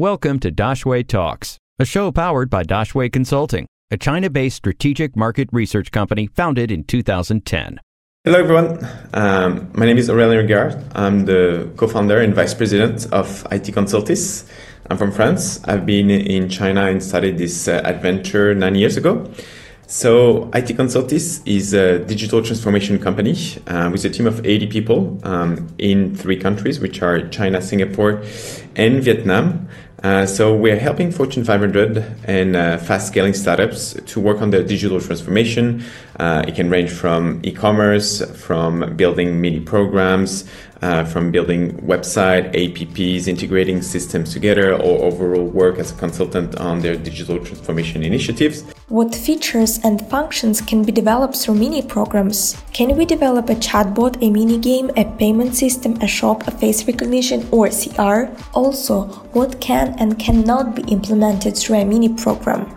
Welcome to Daxue Talks, a show powered by Daxue Consulting, a China based strategic market research company founded in 2010. Hello, everyone. Um, my name is Aurélien Rigart. I'm the co founder and vice president of IT Consultis. I'm from France. I've been in China and started this uh, adventure nine years ago. So, IT Consultis is a digital transformation company uh, with a team of 80 people um, in three countries, which are China, Singapore, and Vietnam. Uh, so we're helping Fortune 500 and uh, fast scaling startups to work on their digital transformation. Uh, it can range from e-commerce, from building mini programs, uh, from building website, APPs, integrating systems together, or overall work as a consultant on their digital transformation initiatives. What features and functions can be developed through mini programs? Can we develop a chatbot, a mini game, a payment system, a shop, a face recognition, or CR? Also, what can and cannot be implemented through a mini program?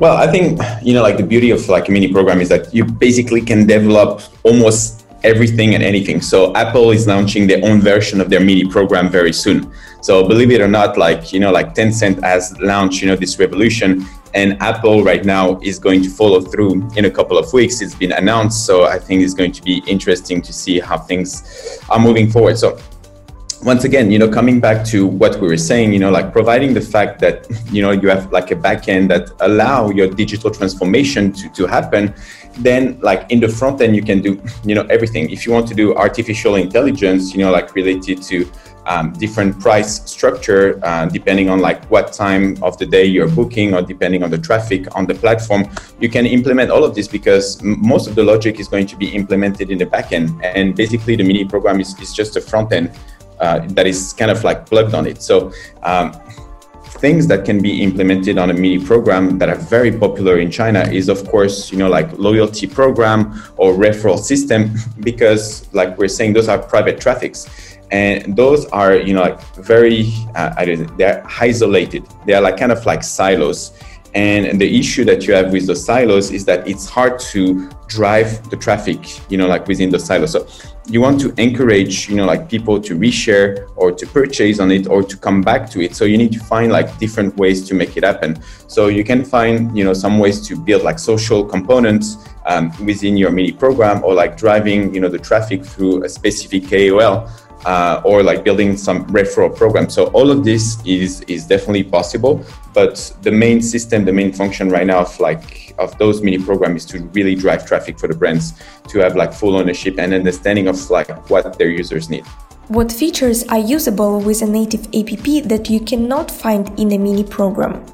Well, I think you know, like the beauty of like a mini program is that you basically can develop almost everything and anything. So Apple is launching their own version of their mini program very soon. So believe it or not, like you know, like Tencent has launched you know this revolution, and Apple right now is going to follow through in a couple of weeks. It's been announced, so I think it's going to be interesting to see how things are moving forward. So once again, you know, coming back to what we were saying, you know, like providing the fact that, you know, you have like a backend that allow your digital transformation to, to happen, then like in the front end, you can do, you know, everything. If you want to do artificial intelligence, you know, like related to um, different price structure, uh, depending on like what time of the day you're booking or depending on the traffic on the platform, you can implement all of this because most of the logic is going to be implemented in the backend. And basically the mini program is, is just a front end uh, that is kind of like plugged on it. So um, things that can be implemented on a mini program that are very popular in China is of course, you know, like loyalty program or referral system, because like we're saying, those are private traffics. And those are, you know, like very, uh, I don't they're isolated. They are like kind of like silos. And the issue that you have with the silos is that it's hard to drive the traffic, you know, like within the silos. So you want to encourage, you know, like people to reshare or to purchase on it or to come back to it. So you need to find like different ways to make it happen. So you can find, you know, some ways to build like social components um, within your mini program or like driving, you know, the traffic through a specific KOL uh, or like building some referral program. So all of this is is definitely possible, but the main system, the main function right now of like of those mini programs is to really drive traffic for the brands to have like full ownership and understanding of like what their users need. What features are usable with a native app that you cannot find in a mini program?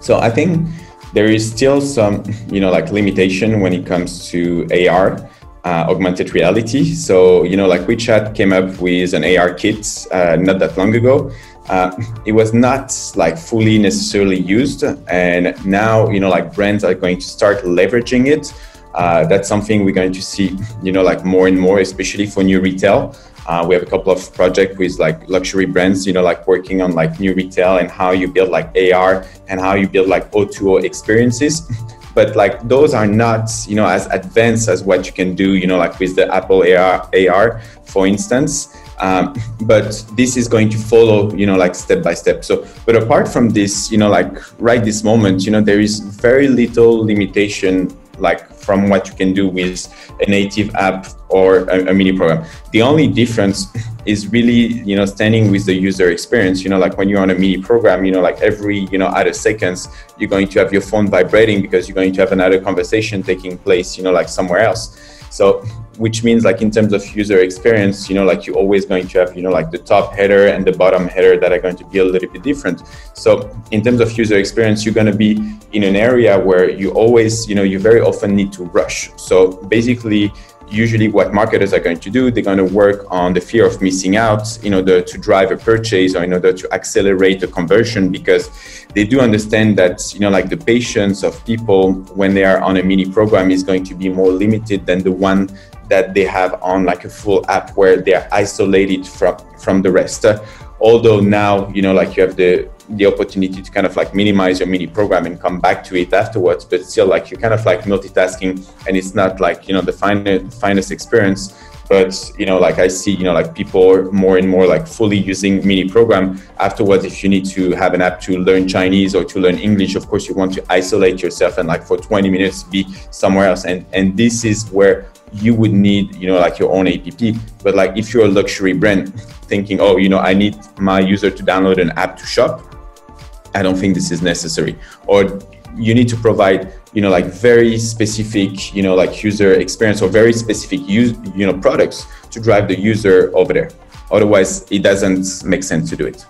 So I think there is still some, you know, like limitation when it comes to AR uh, augmented reality. So, you know, like WeChat came up with an AR kit uh, not that long ago. Uh, it was not like fully necessarily used. And now, you know, like brands are going to start leveraging it. Uh, that's something we're going to see, you know, like more and more, especially for new retail. Uh, we have a couple of projects with like luxury brands, you know, like working on like new retail and how you build like AR and how you build like O2O experiences. but like those are not you know as advanced as what you can do you know like with the apple ar, AR for instance. Um, but this is going to follow you know like step by step. So but apart from this you know like right this moment you know there is very little limitation like from what you can do with a native app or a, a, mini program. The only difference is really, you know, standing with the user experience. You know, like when you're on a mini program, you know, like every, you know, other seconds, you're going to have your phone vibrating because you're going to have another conversation taking place, you know, like somewhere else. So, which means like in terms of user experience, you know, like you're always going to have, you know, like the top header and the bottom header that are going to be a little bit different. So, in terms of user experience, you're going to be in an area where you always, you know, you very often need to rush. So, basically, usually what marketers are going to do they're going to work on the fear of missing out in order to drive a purchase or in order to accelerate the conversion because they do understand that you know like the patience of people when they are on a mini program is going to be more limited than the one that they have on like a full app where they're isolated from from the rest. Although now you know like you have the the opportunity to kind of like minimize your mini program and come back to it afterwards but still like you're kind of like multitasking and it's not like you know the finest finest experience. But you know like i see you know like people more and more like fully using mini program. Afterwards if you need to have an app to learn chinese or to learn english of course you want to isolate yourself and like for 20 minutes be somewhere else. And and this is where you would need you know like your own app but like if you're a luxury brand thinking oh you know i need my user to download an app to shop i don't think this is necessary. Or you need to provide you know like very specific you know like user experience or very specific use you know products to drive the user over there. Otherwise it doesn't make sense to do it.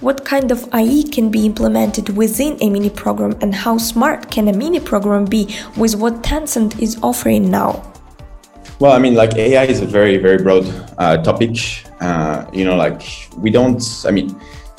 What kind of AI can be implemented within a mini program and how smart can a mini program be with what Tencent is offering now? Well, I mean, like AI is a very, very broad uh, topic. Uh, you know, like we don't, I mean,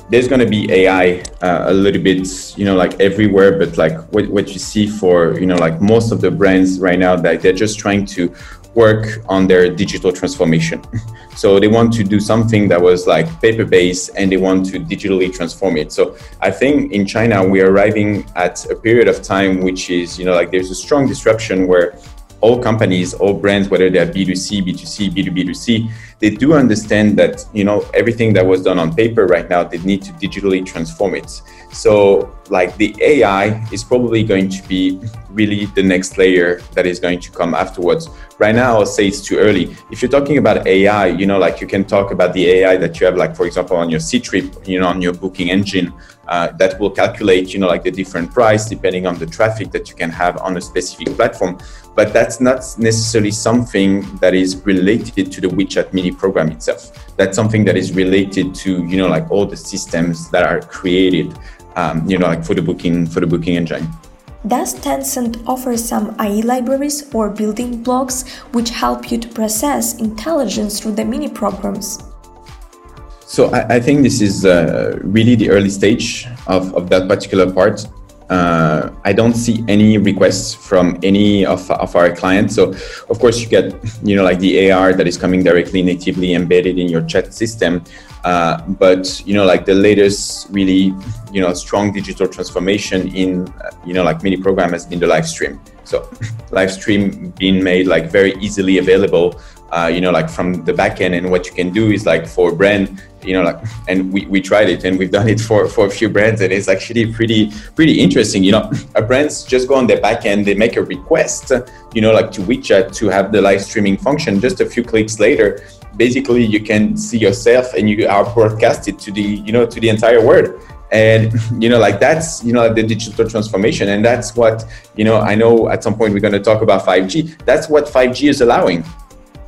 there's going to be AI uh, a little bit, you know, like everywhere. But like what, what you see for, you know, like most of the brands right now, that they're just trying to work on their digital transformation. so they want to do something that was like paper based and they want to digitally transform it. So I think in China, we are arriving at a period of time which is, you know, like there's a strong disruption where all companies, all brands, whether they're B2C, B2C, B2B2C, they do understand that, you know, everything that was done on paper right now, they need to digitally transform it. So like the AI is probably going to be really the next layer that is going to come afterwards. Right now, I'll say it's too early. If you're talking about AI, you know, like you can talk about the AI that you have, like for example, on your Ctrip, you know, on your booking engine, uh, that will calculate, you know, like the different price depending on the traffic that you can have on a specific platform. But that's not necessarily something that is related to the WeChat mini program itself. That's something that is related to, you know, like all the systems that are created um, you know, like for the booking for the booking engine. Does Tencent offer some AI libraries or building blocks which help you to process intelligence through the mini programs? So I, I think this is uh, really the early stage of, of that particular part. Uh, I don't see any requests from any of, of our clients. So of course you get, you know, like the AR that is coming directly natively embedded in your chat system. Uh, but you know, like the latest really, you know, strong digital transformation in, uh, you know, like mini program has been the live stream. So live stream being made like very easily available, uh, you know, like from the back end. And what you can do is like for brand, you know, like, and we, we tried it and we've done it for, for a few brands and it's actually pretty, pretty interesting. You know, a brands just go on their back end, they make a request, you know, like to WeChat to have the live streaming function. Just a few clicks later basically you can see yourself and you are broadcasted to the you know to the entire world. And you know like that's you know the digital transformation and that's what you know i know at some point we're going to talk about 5g that's what 5g is allowing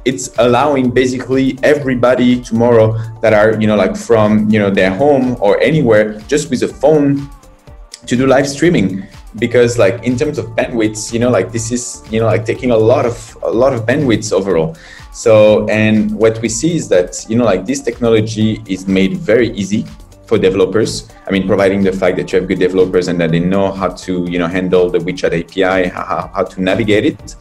it's allowing basically everybody tomorrow that are you know like from you know their home or anywhere just with a phone to do live streaming. Because like in terms of bandwidths you know like this is you know like taking a lot of a lot of bandwidths overall. So and what we see is that you know like this technology is made very easy for developers. I mean providing the fact that you have good developers and that they know how to you know handle the wechat api how, how to navigate it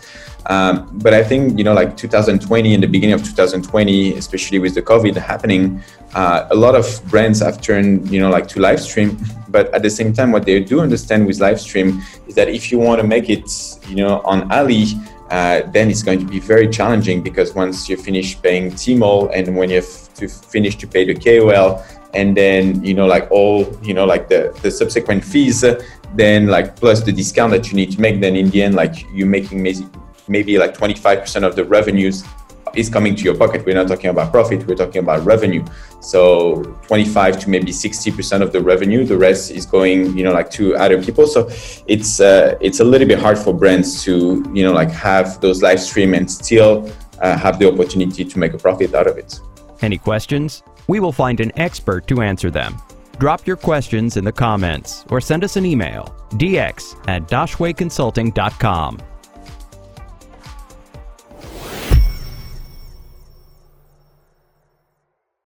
um, but I think you know, like 2020, in the beginning of 2020, especially with the COVID happening, uh, a lot of brands have turned you know like to live stream. But at the same time, what they do understand with live stream is that if you want to make it, you know, on Ali, uh, then it's going to be very challenging because once you finish paying Tmall and when you have to finish to pay the KOL and then you know like all you know like the the subsequent fees then like plus the discount that you need to make then in the end like you're making maybe like 25% of the revenues is coming to your pocket. We're not talking about profit, we're talking about revenue. So 25 to maybe 60% of the revenue, the rest is going, you know, like to other people. So it's uh, it's a little bit hard for brands to, you know, like have those live stream and still uh, have the opportunity to make a profit out of it. Any questions? We will find an expert to answer them. Drop your questions in the comments or send us an email, dx at daxueconsulting.com.